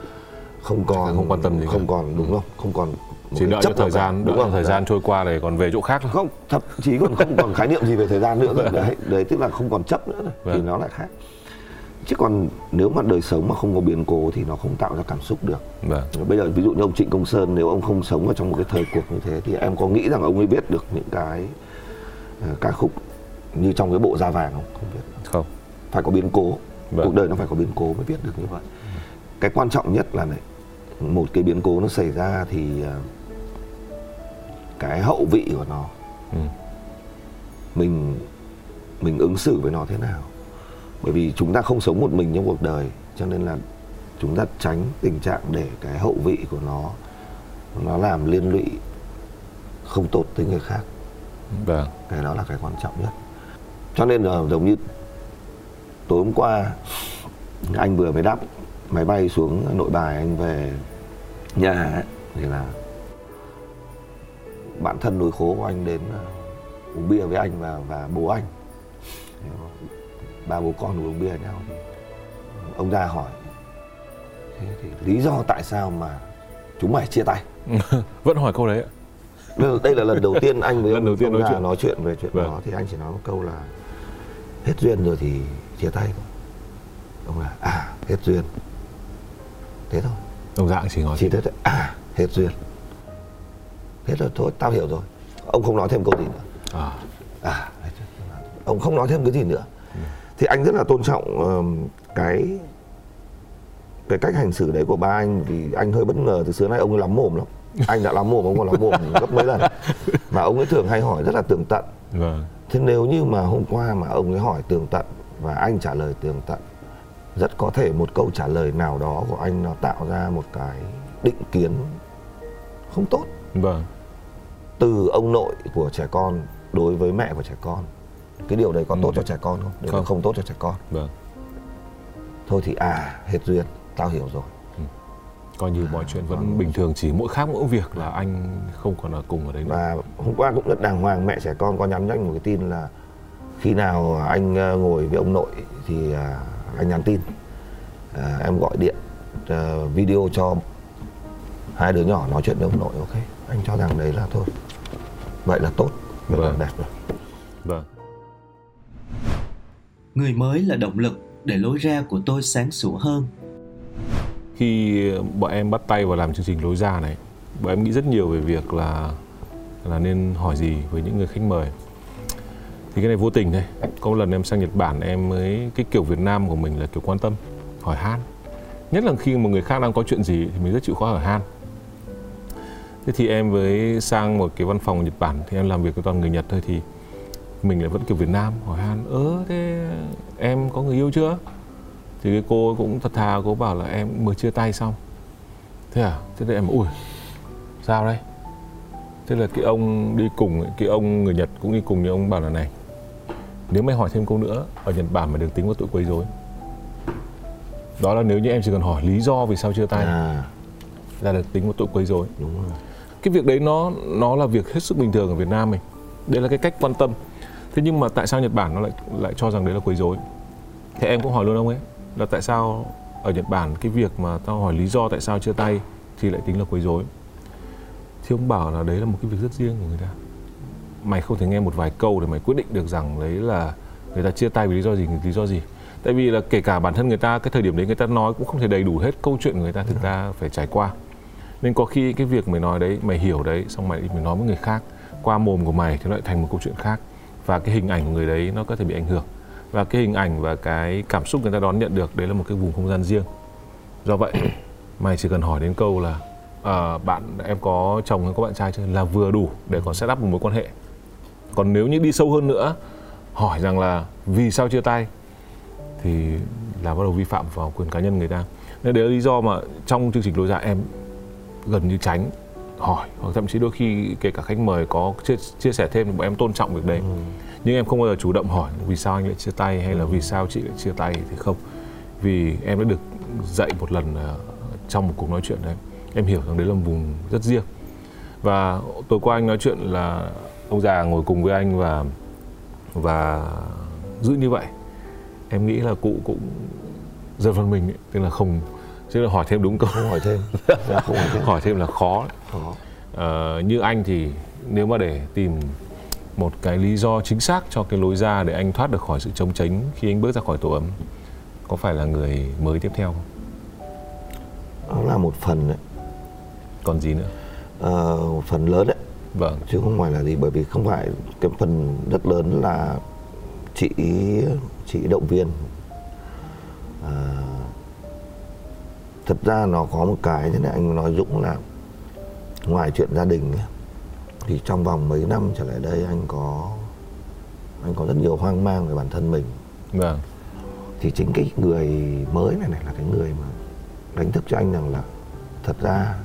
không còn Không quan tâm gì cả. không còn đúng không không còn chỉ đợi cho thời cả. gian đúng đợi không thời gian trôi qua để còn về chỗ khác thôi không thậm chí còn không còn khái niệm gì về thời gian nữa rồi đấy đấy tức là không còn chấp nữa rồi. thì Vâng. nó lại khác chứ còn nếu mà đời sống mà không có biến cố thì nó không tạo ra cảm xúc được vâng bây giờ ví dụ như ông Trịnh Công Sơn nếu ông không sống ở trong một cái thời cuộc như thế thì em có nghĩ rằng ông ấy viết được những cái ờ, ca khúc như trong cái bộ da vàng không? Không biết. Không. Phải có biến cố. Vâng. cuộc đời nó phải có biến cố mới viết được như vậy. Cái quan trọng nhất là này một cái biến cố nó xảy ra thì ờ, cái hậu vị của nó Ừ. mình mình ứng xử với nó thế nào? Bởi vì chúng ta không sống một mình trong cuộc đời cho nên là chúng ta tránh tình trạng để cái hậu vị của nó nó làm liên lụy không tốt tới người khác. Vâng. Cái đó là cái quan trọng nhất cho nên là giống như tối hôm qua anh vừa mới đáp máy bay xuống nội bài anh về nhà ấy, thì là bạn thân nối khố của anh đến ờ, uống bia với anh và và bố anh. Ba bố con uống bia với nhau. Thì ông ra hỏi. Thế thì lý do tại sao mà chúng mày chia tay? Vẫn hỏi câu đấy ạ. Đây là, đây là lần đầu tiên anh với Lần ông đầu tiên ông nói chuyện. nói chuyện về chuyện Vâng. đó. Thì anh chỉ nói một câu là hết duyên rồi thì chia tay thôi. Ông là à hết duyên. Thế thôi. Ông dạng chỉ nói chỉ thế thôi. À hết duyên. Thế rồi thôi tao hiểu rồi. Ông không nói thêm câu gì nữa. À. À ông không nói thêm cái gì nữa. Thì anh rất là tôn trọng cái cái cách hành xử đấy của ba anh vì anh hơi bất ngờ từ xưa nay ông ấy lắm mồm lắm. Anh đã lắm mồm ông còn lắm mồm gấp mấy lần. Mà ông ấy thường hay hỏi rất là tường tận. Vâng thế nếu như mà hôm qua mà ông ấy hỏi tường tận và anh trả lời tường tận rất có thể một câu trả lời nào đó của anh nó tạo ra một cái định kiến không tốt. Vâng. Từ ông nội của trẻ con đối với mẹ của trẻ con. Cái điều đấy có tốt Ừ. cho trẻ con không? Điều Không. không tốt cho trẻ con. Vâng. Thôi thì à hết duyên tao hiểu rồi coi như mọi chuyện vẫn bình thường chỉ mỗi khác mỗi việc là anh không còn ở cùng ở đấy nữa và hôm qua cũng rất đàng hoàng mẹ trẻ con có nhắn cho anh một cái tin là khi nào anh ờ, ngồi với ông nội thì à, anh nhắn tin À, em gọi điện ờ, video cho hai đứa nhỏ nói chuyện với ông nội ok anh cho rằng đấy là thôi vậy là tốt vậy là Vâng. đẹp rồi vâng Người mới là động lực để lối ra của tôi sáng sủa hơn khi bọn em bắt tay vào làm chương trình lối ra này, bọn em nghĩ rất nhiều về việc là là nên hỏi gì với những người khách mời. Thì cái này vô tình thôi. Có một lần em sang Nhật Bản, em mới, cái kiểu Việt Nam của mình là kiểu quan tâm, hỏi han. Nhất là khi một người khác đang có chuyện gì thì mình rất chịu khó hỏi han. Thế thì em với sang một cái văn phòng ở Nhật Bản, thì em làm việc với toàn người Nhật thôi thì mình lại vẫn kiểu Việt Nam, hỏi han ớ thế em có người yêu chưa? Thì cái cô cũng thật thà cô bảo là em mới chia tay xong. Thế à? Thế thì em ui sao đây thế là cái ông đi cùng ấy, cái ông người nhật cũng đi cùng nhưng ông bảo là này nếu mày hỏi thêm câu nữa ở nhật bản mày đừng tính vào tội quấy rối. Đó là nếu như em chỉ cần hỏi lý do vì sao chia tay à. là được tính vào tội quấy rối. Đúng rồi. Cái việc đấy nó nó là việc hết sức bình thường ở Việt Nam mình. Đây là cái cách quan tâm. Thế nhưng mà tại sao Nhật Bản nó lại lại cho rằng đấy là quấy rối? Thế em cũng hỏi luôn ông ấy là tại sao ở Nhật Bản cái việc mà tao hỏi lý do tại sao chia tay thì lại tính là quấy rối? Thì ông bảo là đấy là một cái việc rất riêng của người ta. Mày không thể nghe một vài câu để mày quyết định được rằng đấy là người ta chia tay vì lý do gì lý do gì. Tại vì là kể cả bản thân người ta cái thời điểm đấy người ta nói cũng không thể đầy đủ hết câu chuyện người ta thực ra phải trải qua. Nên có khi cái việc mày nói đấy mày hiểu đấy xong mày mày nói với người khác. Qua mồm của mày thì nó lại thành một câu chuyện khác. Và cái hình ảnh của người đấy nó có thể bị ảnh hưởng và cái hình ảnh và cái cảm xúc người ta đón nhận được đấy là một cái vùng không gian riêng. Do vậy mày chỉ cần hỏi đến câu là à, bạn em có chồng hay có bạn trai chưa? Là vừa đủ để còn set up một mối quan hệ. Còn nếu như đi sâu hơn nữa hỏi rằng là vì sao chia tay? Thì là bắt đầu vi phạm vào quyền cá nhân người ta. Nên đấy là lý do mà trong chương trình lối ra em gần như tránh hỏi. Hoặc thậm chí đôi khi kể cả khách mời có chia, chia sẻ thêm bọn em tôn trọng việc đấy. Ừ nhưng em không bao giờ chủ động hỏi vì sao anh lại chia tay hay là vì sao chị lại chia tay thì không. Vì em đã được dạy một lần trong một cuộc nói chuyện đấy. Em hiểu rằng đấy là một vùng rất riêng. Và tối qua anh nói chuyện là ông già ngồi cùng với anh và và giữ như vậy. Em nghĩ là cụ cũng dần phần mình ấy, tức là không chứ là hỏi thêm đúng câu. Không hỏi thêm. Dạ, không hỏi thêm. hỏi thêm là khó, khó. Ờ, như anh thì nếu mà để tìm một cái lý do chính xác cho cái lối ra để anh thoát được khỏi sự chống chánh khi anh bước ra khỏi tổ ấm có phải là người mới tiếp theo không? Đó là một phần đấy. Còn gì nữa? À, một phần lớn đấy. Vâng. Chứ không phải là gì bởi vì không phải cái phần rất lớn là chị chị động viên. À, thật ra nó có một cái thế này anh nói Dũng là ngoài chuyện gia đình ấy, thì trong vòng mấy năm trở lại đây anh có anh có rất nhiều hoang mang về bản thân mình. Vâng. Thì chính cái người mới này này là cái người mà đánh thức cho anh rằng là thật ra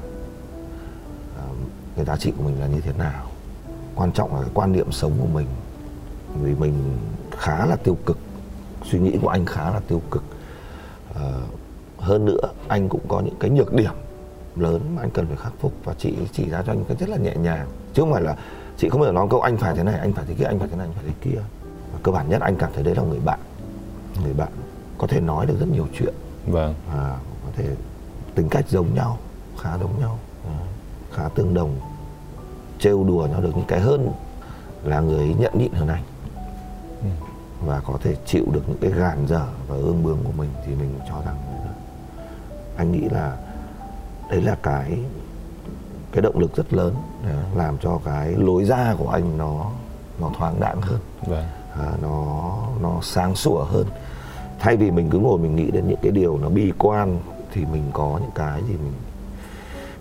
cái giá trị của mình là như thế nào. Quan trọng là cái quan niệm sống của mình. Vì mình khá là tiêu cực suy nghĩ của anh khá là tiêu cực. À, hơn nữa anh cũng có những cái nhược điểm lớn mà anh cần phải khắc phục và chị chỉ ra cho anh cái rất là nhẹ nhàng. Chứ không phải là chị không bao giờ nói câu anh phải thế này anh phải thế kia anh phải thế này anh phải thế kia. Và cơ bản nhất anh cảm thấy đấy là người bạn. Người bạn có thể nói được rất nhiều chuyện. Vâng. À, có thể tính cách giống nhau khá giống nhau à, khá tương đồng trêu đùa nhau được. Những cái hơn là người nhận nhịn hơn anh. Ừ. và có thể chịu được những cái gàn dở và ương bướng của mình thì mình cho rằng anh nghĩ là đấy là cái cái động lực rất lớn làm cho cái lối ra của anh nó nó thoáng đãng hơn. Vâng. à, nó nó sáng sủa hơn. Thay vì mình cứ ngồi mình nghĩ đến những cái điều nó bi quan thì mình có những cái gì mình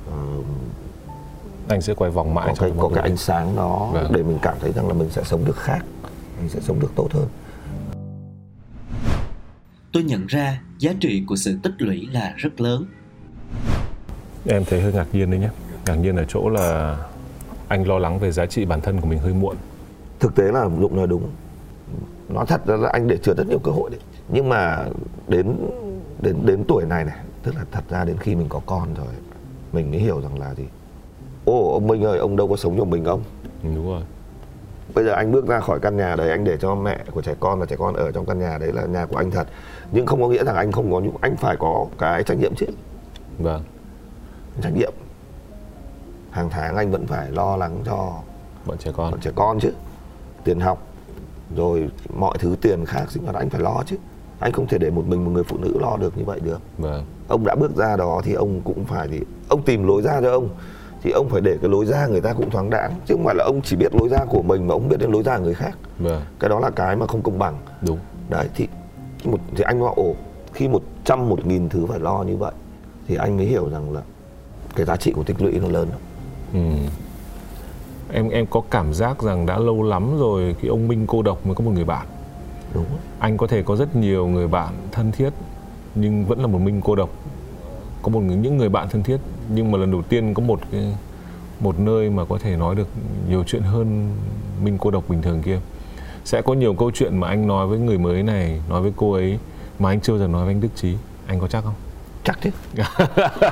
uh, anh sẽ quay vòng mãi có cái, có cái ánh sáng đó vâng. để mình cảm thấy rằng là mình sẽ sống được khác mình sẽ sống được tốt hơn. Tôi nhận ra giá trị của sự tích lũy là rất lớn em thấy hơi ngạc nhiên đấy nhé. Ngạc nhiên ở chỗ là anh lo lắng về giá trị bản thân của mình hơi muộn. Thực tế là dụng nói đúng. Nói thật là anh để trượt rất nhiều cơ hội đấy. Nhưng mà đến đến đến tuổi này này tức là thật ra đến khi mình có con rồi mình mới hiểu rằng là gì? Ô ông minh ơi ông đâu có sống cho mình ông đúng rồi. Bây giờ anh bước ra khỏi căn nhà đấy anh để cho mẹ của trẻ con và trẻ con ở trong căn nhà đấy là nhà của anh thật. Nhưng không có nghĩa rằng anh không có những anh phải có cái trách nhiệm chứ vâng trách nhiệm hàng tháng anh vẫn phải lo lắng cho bọn trẻ con. bọn trẻ con chứ. Tiền học rồi mọi thứ tiền khác sinh hoạt anh phải lo chứ. Anh không thể để một mình một người phụ nữ lo được như vậy được. Vâng. ông đã bước ra đó thì ông cũng phải thì ông tìm lối ra cho ông. Thì ông phải để cái lối ra người ta cũng thoáng đãng chứ không phải là ông chỉ biết lối ra của mình mà ông biết đến lối ra người khác. Vâng. cái đó là cái mà không công bằng. Đúng. Đấy thì một thì anh bảo ồ khi một trăm một nghìn thứ phải lo như vậy thì anh mới hiểu rằng là cái giá trị của tích lũy nó lớn. Ừ. em em có cảm giác rằng đã lâu lắm rồi khi ông Minh cô độc mới có một người bạn. Đúng anh có thể có rất nhiều người bạn thân thiết nhưng vẫn là một Minh cô độc. Có một những người bạn thân thiết nhưng mà lần đầu tiên có một cái một nơi mà có thể nói được nhiều chuyện hơn Minh cô độc bình thường kia. Sẽ có nhiều câu chuyện mà anh nói với người mới này nói với cô ấy mà anh chưa từng nói với anh Đức Trí. Anh có chắc không chắc chứ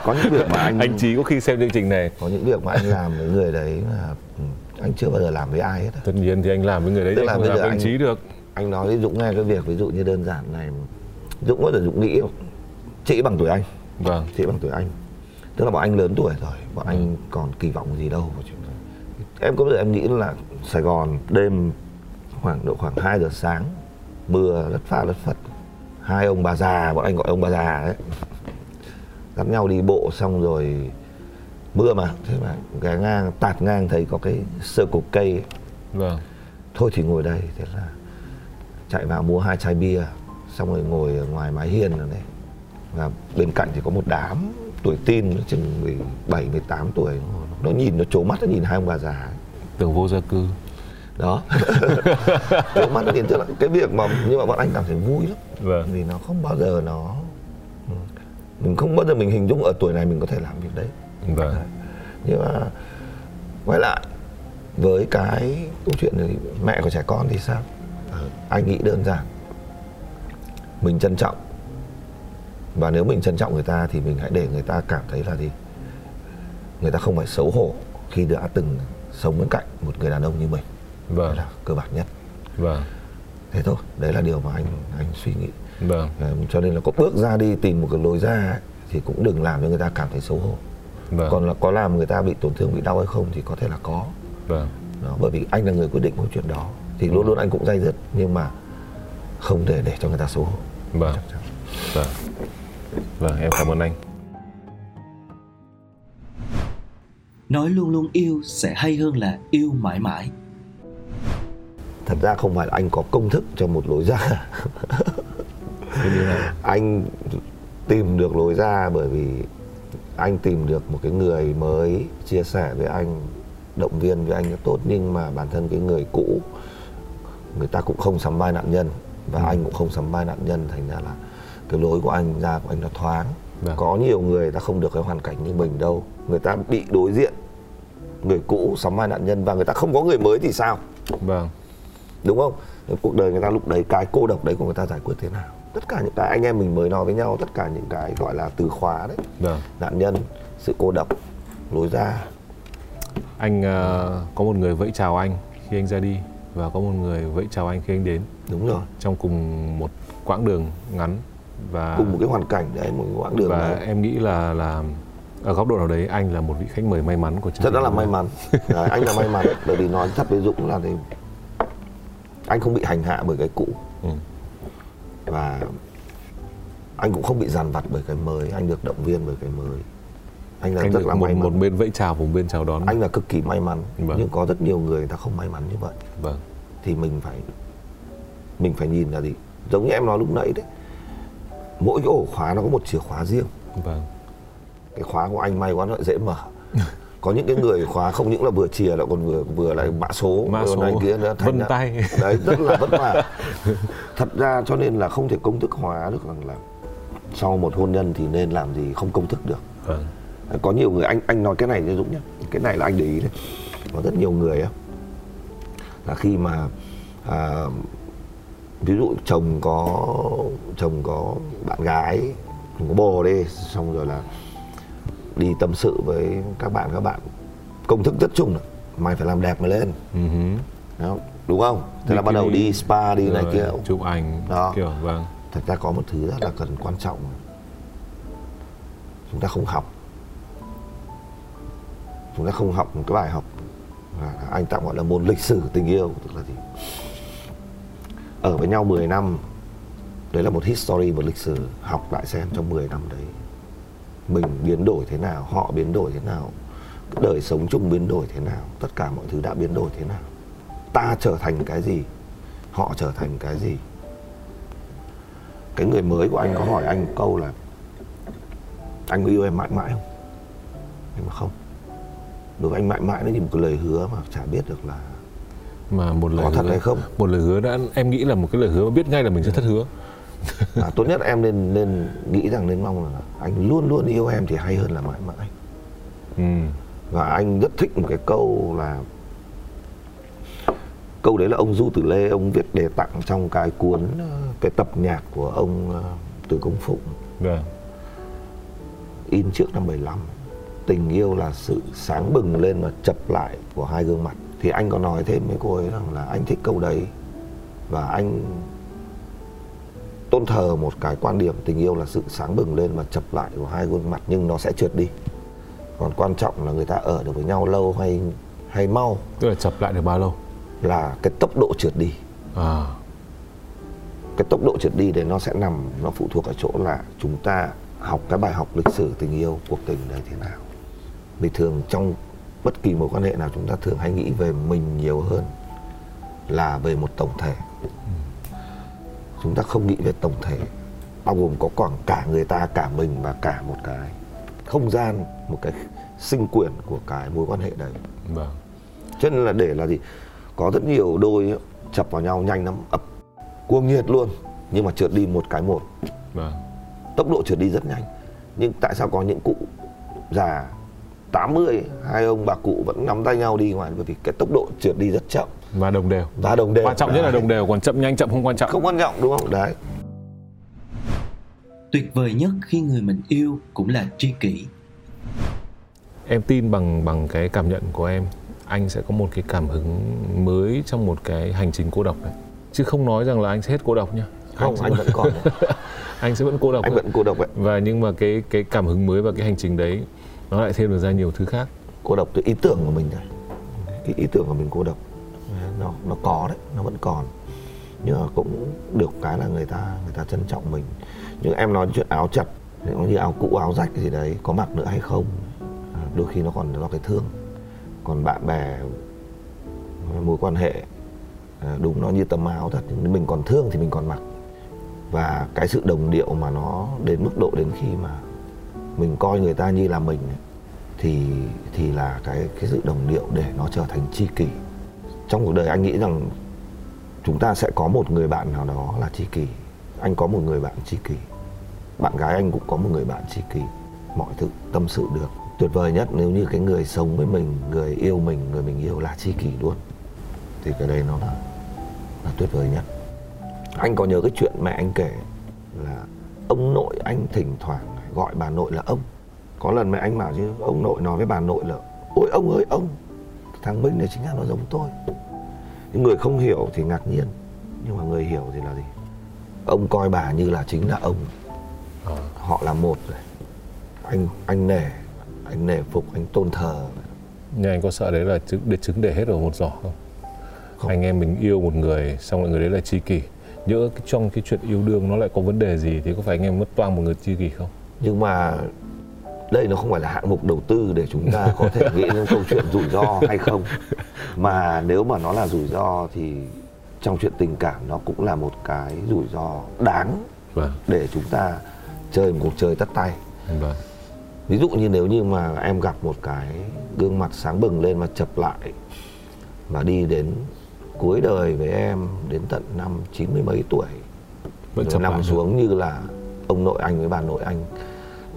có những việc mà anh anh Trí có khi xem chương trình này. Có những việc mà anh làm với người đấy là ừ, anh chưa bao giờ làm với ai hết á. tất nhiên thì anh làm với người đấy Tức là bây giờ anh trí được. anh nói với dũng nghe cái việc ví dụ như đơn giản này. Dũng có thể dũng nghĩ không? chị bằng tuổi anh. Vâng. Chị bằng tuổi anh. Tức là bọn anh lớn tuổi rồi bọn anh còn kỳ vọng gì đâu vào chuyện đó. em có bao giờ em nghĩ là sài gòn đêm khoảng độ khoảng 2 giờ sáng mưa lất pha lất phật hai ông bà già bọn anh gọi ông bà già ấy dắt nhau đi bộ xong rồi mưa mà thế mà ghé ngang tạt ngang thấy có cái sơ cục cây. Ấy. vâng. Thôi thì ngồi đây thế là chạy vào mua hai chai bia xong rồi ngồi ở ngoài mái hiên rồi đấy. Và bên cạnh thì có một đám tuổi tin nó chừng 17, 18 tuổi nó nhìn nó trố mắt nó nhìn hai ông bà già. Ấy. tưởng vô gia cư. Đó. Trố mắt nó nhìn tức là cái việc mà nhưng mà bọn anh cảm thấy vui lắm. Vâng. Vì nó không bao giờ nó mình không bao giờ mình hình dung ở tuổi này mình có thể làm việc đấy. Vâng. nhưng mà quay lại với cái câu chuyện này mẹ của trẻ con thì sao? Ờ, anh nghĩ đơn giản. Mình trân trọng. Và nếu mình trân trọng người ta thì mình hãy để người ta cảm thấy là gì? Người ta không phải xấu hổ khi đã từng sống bên cạnh một người đàn ông như mình. Vâng. đấy là cơ bản nhất. Vâng. Thế thôi đấy là điều mà anh anh suy nghĩ vâng. Ờ, cho nên là có bước ra đi tìm một cái lối ra ấy, thì cũng đừng làm cho người ta cảm thấy xấu hổ. Vâng. Còn là có làm người ta bị tổn thương bị đau hay không thì có thể là có. Vâng. Đó, bởi vì anh là người quyết định câu chuyện đó. Thì luôn luôn anh cũng dây dứt nhưng mà không để để cho người ta xấu hổ. Vâng. Vâng. Vâng em cảm ơn anh. Nói luôn luôn yêu sẽ hay hơn là yêu mãi mãi. thật ra không phải là anh có công thức cho một lối ra anh tìm được lối ra bởi vì anh tìm được một cái người mới chia sẻ với anh động viên với anh rất tốt. Nhưng mà bản thân cái người cũ người ta cũng không sắm vai nạn nhân và anh cũng không sắm vai nạn nhân thành ra là cái lối của anh ra của anh nó thoáng. Vâng. có nhiều người ta không được cái hoàn cảnh như mình đâu. Người ta bị đối diện người cũ sắm vai nạn nhân và người ta không có người mới thì sao? Vâng. Đúng không? Cuộc đời người ta lúc đấy cái cô độc đấy của người ta giải quyết thế nào tất cả những cái anh em mình mới nói với nhau tất cả những cái gọi là từ khóa đấy. Vâng. Nạn nhân sự cô độc lối ra. Anh ờ, có một người vẫy chào anh khi anh ra đi và có một người vẫy chào anh khi anh đến. Đúng rồi. Trong cùng một quãng đường ngắn và cùng một cái hoàn cảnh đấy một quãng đường và đấy em nghĩ là là ở góc độ nào đấy anh là một vị khách mời may mắn của chương rất trình là may mắn. Đấy, anh là may mắn. Bởi vì nói thật với dũng là thì anh không bị hành hạ bởi cái cũ. Ừ. và anh cũng không bị dằn vặt bởi cái mới anh được động viên bởi cái mới. Anh là anh rất là một, may mắn. một bên vẫy chào một bên chào đón. Anh là cực kỳ may mắn. Vâng. nhưng có rất nhiều người người ta không may mắn như vậy. Vâng. Thì mình phải mình phải nhìn là gì? Giống như em nói lúc nãy đấy. Mỗi cái ổ khóa nó có một chìa khóa riêng. Vâng. Cái khóa của anh may quá nó lại dễ mở có những cái người khóa không những là vừa chìa lại còn vừa vừa lại mã số mã số. này kia nữa thành vân tay. Đấy rất là vất vả. Thật ra cho nên là không thể công thức hóa được rằng là sau một hôn nhân thì nên làm gì không công thức được. Vâng. Có nhiều người anh anh nói cái này cho dũng nhé cái này là anh để ý đấy. Có rất nhiều người á là khi mà à, ví dụ chồng có chồng có bạn gái có bồ đi xong rồi là đi tâm sự với các bạn các bạn công thức rất chung là mày phải làm đẹp mà lên. Đó, đúng không? Thế là bắt đầu đi spa đi này kia chụp ảnh Đó. kiểu vâng. Thật ra có một thứ rất là cần quan trọng. Chúng ta không học. Chúng ta không học một cái bài học anh tạm gọi là môn lịch sử tình yêu tức là gì? Ở với nhau 10 năm đấy là một history một lịch sử. Học lại xem trong 10 năm đấy mình biến đổi thế nào họ biến đổi thế nào đời sống chung biến đổi thế nào tất cả mọi thứ đã biến đổi thế nào. Ta trở thành cái gì họ trở thành cái gì? Cái người mới của anh có hỏi anh một câu là anh có yêu em mãi mãi không? Anh bảo không. Đối với anh mãi mãi nó như một cái lời hứa mà chả biết được là mà một lời có thật hứa, hay không. Một lời hứa đã em nghĩ là một cái lời hứa mà biết ngay là mình sẽ thất hứa à, tốt nhất em nên nên nghĩ rằng nên mong là anh luôn luôn yêu em thì hay hơn là mãi mãi. Ừ. và anh rất thích một cái câu là câu đấy là ông Du Tử Lê ông viết đề tặng trong cái cuốn ờ, cái tập nhạc của ông ờ, Từ Công Phụng. Vâng. In trước năm 75 tình yêu là sự sáng bừng lên và chập lại của hai gương mặt. Thì anh có nói thêm với cô ấy rằng là anh thích câu đấy và anh tôn thờ một cái quan điểm tình yêu là sự sáng bừng lên và chập lại của hai gương mặt nhưng nó sẽ trượt đi. Còn quan trọng là người ta ở được với nhau lâu hay hay mau tức là chập lại được bao lâu? là cái tốc độ trượt đi. À. Cái tốc độ trượt đi đấy nó sẽ nằm nó phụ thuộc ở chỗ là chúng ta học cái bài học lịch sử tình yêu cuộc tình đấy thế nào. Vì thường trong bất kỳ mối quan hệ nào chúng ta thường hay nghĩ về mình nhiều hơn là về một tổng thể chúng ta không nghĩ về tổng thể bao gồm có khoảng cả người ta cả mình và cả một cái không gian một cái sinh quyển của cái mối quan hệ đấy. Vâng. Cho nên là để là gì? Có rất nhiều đôi chập vào nhau nhanh lắm ập cuồng nhiệt luôn nhưng mà trượt đi một cái một. Vâng. Tốc độ trượt đi rất nhanh. Nhưng tại sao có những cụ già 80 hai ông bà cụ vẫn nắm tay nhau đi ngoài? Bởi vì cái tốc độ trượt đi rất chậm và đồng đều. Và đồng đều. Quan trọng nhất là Đấy. đồng đều còn chậm nhanh chậm không quan trọng. Không quan trọng đúng không? Đấy. Tuyệt vời nhất khi người mình yêu cũng là tri kỷ. em tin bằng bằng cái cảm nhận của em anh sẽ có một cái cảm hứng mới trong một cái hành trình cô độc này. Chứ không nói rằng là anh sẽ hết cô độc nhá. Không sẽ anh vẫn còn. Đấy. anh sẽ vẫn cô độc anh vẫn cô độc vậy. Và nhưng mà cái cái cảm hứng mới và cái hành trình đấy nó lại thêm được ra nhiều thứ khác. Cô độc từ ý tưởng của mình thôi. Cái ý tưởng của mình cô độc nó nó có đấy nó vẫn còn. Nhưng mà cũng được cái là người ta người ta trân trọng mình. Nhưng em nói chuyện áo chật nó như áo cũ áo rách cái gì đấy có mặc nữa hay không? À, đôi khi nó còn do cái thương. Còn bạn bè mối quan hệ à, đúng nó như tấm áo thật nhưng mình còn thương thì mình còn mặc. Và cái sự đồng điệu mà nó đến mức độ đến khi mà mình coi người ta như là mình thì thì là cái cái sự đồng điệu để nó trở thành tri kỷ trong cuộc đời anh nghĩ rằng chúng ta sẽ có một người bạn nào đó là tri kỷ anh có một người bạn tri kỷ bạn gái anh cũng có một người bạn tri kỷ mọi thứ tâm sự được. Tuyệt vời nhất, nếu như cái người sống với mình, người yêu mình, người mình yêu là tri kỷ luôn. Thì cái đấy nó là là tuyệt vời nhất. Anh có nhớ cái chuyện mẹ anh kể là ông nội anh thỉnh thoảng gọi bà nội là ông. Có lần mẹ anh bảo chứ, ông nội nói với bà nội là, ôi ông ơi, ông thằng minh này chính là nó giống tôi. Những người không hiểu thì ngạc nhiên nhưng mà người hiểu thì là gì? Ông coi bà như là chính là ông. Họ là một rồi. Anh anh nể anh nể phục anh tôn thờ. Nhưng anh có sợ đấy là trứng để trứng để hết ở một giỏ không? Không. anh em mình yêu một người xong lại người đấy là tri kỷ. Nhỡ cái- trong cái chuyện yêu đương nó lại có vấn đề gì thì có phải anh em mất toang một người tri kỷ không? Nhưng mà đây nó không phải là hạng mục đầu tư để chúng ta có thể nghĩ đến câu chuyện rủi ro hay không. Mà nếu mà nó là rủi ro thì trong chuyện tình cảm nó cũng là một cái rủi ro đáng vâng. để chúng ta chơi một cuộc chơi tất tay. Vâng. Ví dụ như nếu như mà em gặp một cái gương mặt sáng bừng lên và chập lại và đi đến cuối đời với em đến tận năm chín mươi mấy tuổi vẫn rồi nằm xuống như là ông nội anh với bà nội anh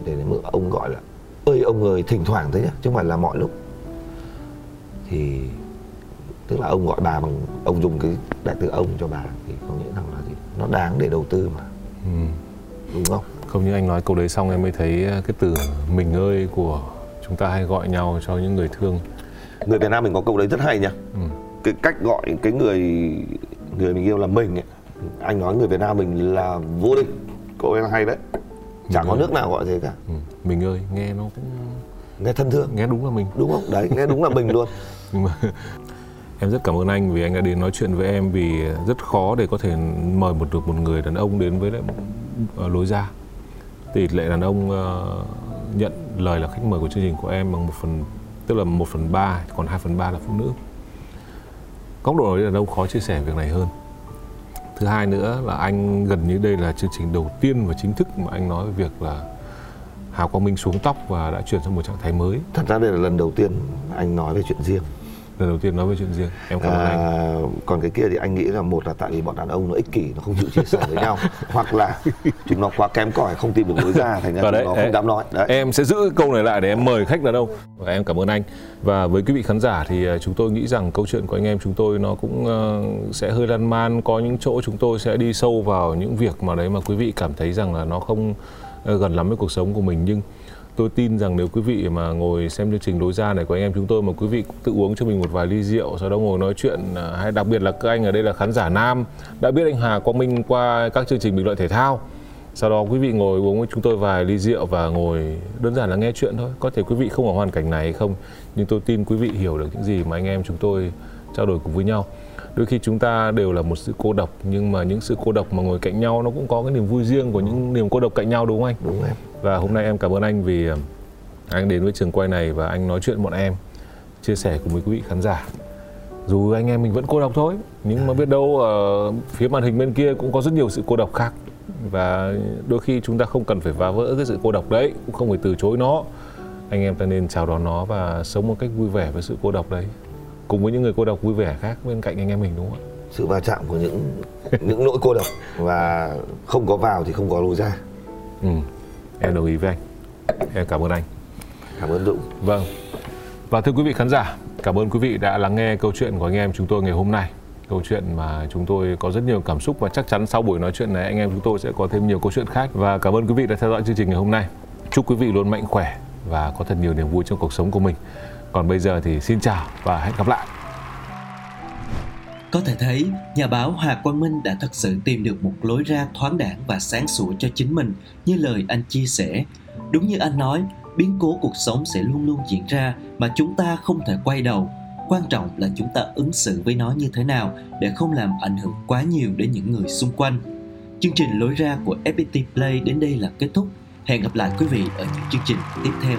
để đến mức ông gọi là ơi ông ơi thỉnh thoảng thế nhá chứ không phải là mọi lúc. Thì tức là ông gọi bà bằng ông dùng cái đại từ ông cho bà thì có nghĩa rằng là gì? Nó đáng để đầu tư mà. Ừ. đúng không? Không như anh nói câu đấy xong em mới thấy cái từ mình ơi của chúng ta hay gọi nhau cho những người thương. Người Việt Nam mình có câu đấy rất hay nha ừ. cái cách gọi cái người người mình yêu là mình ấy. anh nói người Việt Nam mình là vô địch. Câu ấy là hay đấy chẳng có nước nào gọi thế cả. Ừ. mình ơi nghe nó cũng nghe thân thương. Nghe đúng là mình. Đúng không? Đấy nghe đúng là mình luôn. Nhưng mà em rất cảm ơn anh vì anh đã đến nói chuyện với em vì rất khó để có thể mời một được một người đàn ông đến với lại ờ, lối ra. Tỷ lệ đàn ông ờ, nhận lời là khách mời của chương trình của em bằng một phần tức là một phần ba còn hai phần ba là phụ nữ. Góc độ đấy đàn ông khó chia sẻ việc này hơn thứ hai nữa là anh gần như đây là chương trình đầu tiên và chính thức mà anh nói về việc là Hào Quang Minh xuống tóc và đã chuyển sang một trạng thái mới. Thật ra đây là lần đầu tiên anh nói về chuyện riêng lần đầu tiên nói về chuyện riêng em cảm ơn anh. à, còn cái kia thì anh nghĩ là một là tại vì bọn đàn ông nó ích kỷ nó không chịu chia sẻ với nhau hoặc là chúng nó quá kém cỏi không tìm được lối ra thành ra chúng đấy, nó không dám nói. Đấy. Em sẽ giữ câu này lại để em mời khách đàn ông và em cảm ơn anh. Và với quý vị khán giả thì ờ, chúng tôi nghĩ rằng câu chuyện của anh em chúng tôi nó cũng ờ, sẽ hơi lan man, có những chỗ chúng tôi sẽ đi sâu vào những việc mà đấy mà quý vị cảm thấy rằng là nó không ờ, gần lắm với cuộc sống của mình. Nhưng tôi tin rằng nếu quý vị mà ngồi xem chương trình lối ra này của anh em chúng tôi mà quý vị cũng tự uống cho mình một vài ly rượu, sau đó ngồi nói chuyện à, hay đặc biệt là các anh ở đây là khán giả nam, đã biết anh Hà Quang Minh qua các chương trình bình luận thể thao. Sau đó quý vị ngồi uống với chúng tôi vài ly rượu và ngồi đơn giản là nghe chuyện thôi. Có thể quý vị không ở hoàn cảnh này hay không, nhưng tôi tin quý vị hiểu được những gì mà anh em chúng tôi trao đổi cùng với nhau. Đôi khi chúng ta đều là một sự cô độc, nhưng mà những sự cô độc mà ngồi cạnh nhau nó cũng có cái niềm vui riêng của những niềm cô độc cạnh nhau, đúng không anh? Đúng em và hôm nay em cảm ơn anh vì ờ, anh đến với trường quay này và anh nói chuyện bọn em chia sẻ cùng với quý vị khán giả. Dù anh em mình vẫn cô độc thôi nhưng mà biết đâu ở phía màn hình bên kia cũng có rất nhiều sự cô độc khác. Và đôi khi chúng ta không cần phải phá vỡ cái sự cô độc đấy cũng không phải từ chối nó. Anh em ta nên chào đón nó và sống một cách vui vẻ với sự cô độc đấy. Cùng với những người cô độc vui vẻ khác bên cạnh anh em mình đúng không ạ? Sự va chạm của những những nỗi cô độc và không có vào thì không có lối ra. Ừ em đồng ý với anh em cảm ơn anh cảm ơn dũng Vâng. Và thưa quý vị khán giả, cảm ơn quý vị đã lắng nghe câu chuyện của anh em chúng tôi ngày hôm nay. Câu chuyện mà chúng tôi có rất nhiều cảm xúc và chắc chắn sau buổi nói chuyện này anh em chúng tôi sẽ có thêm nhiều câu chuyện khác. Và cảm ơn quý vị đã theo dõi chương trình ngày hôm nay. Chúc quý vị luôn mạnh khỏe và có thật nhiều niềm vui trong cuộc sống của mình. Còn bây giờ thì xin chào và hẹn gặp lại. Có thể thấy, nhà báo Hà Quang Minh đã thật sự tìm được một lối ra thoáng đảng và sáng sủa cho chính mình như lời anh chia sẻ. Đúng như anh nói, biến cố cuộc sống sẽ luôn luôn diễn ra mà chúng ta không thể quay đầu. Quan trọng là chúng ta ứng xử với nó như thế nào để không làm ảnh hưởng quá nhiều đến những người xung quanh. Chương trình lối ra của FPT Play đến đây là kết thúc. Hẹn gặp lại quý vị ở những chương trình tiếp theo.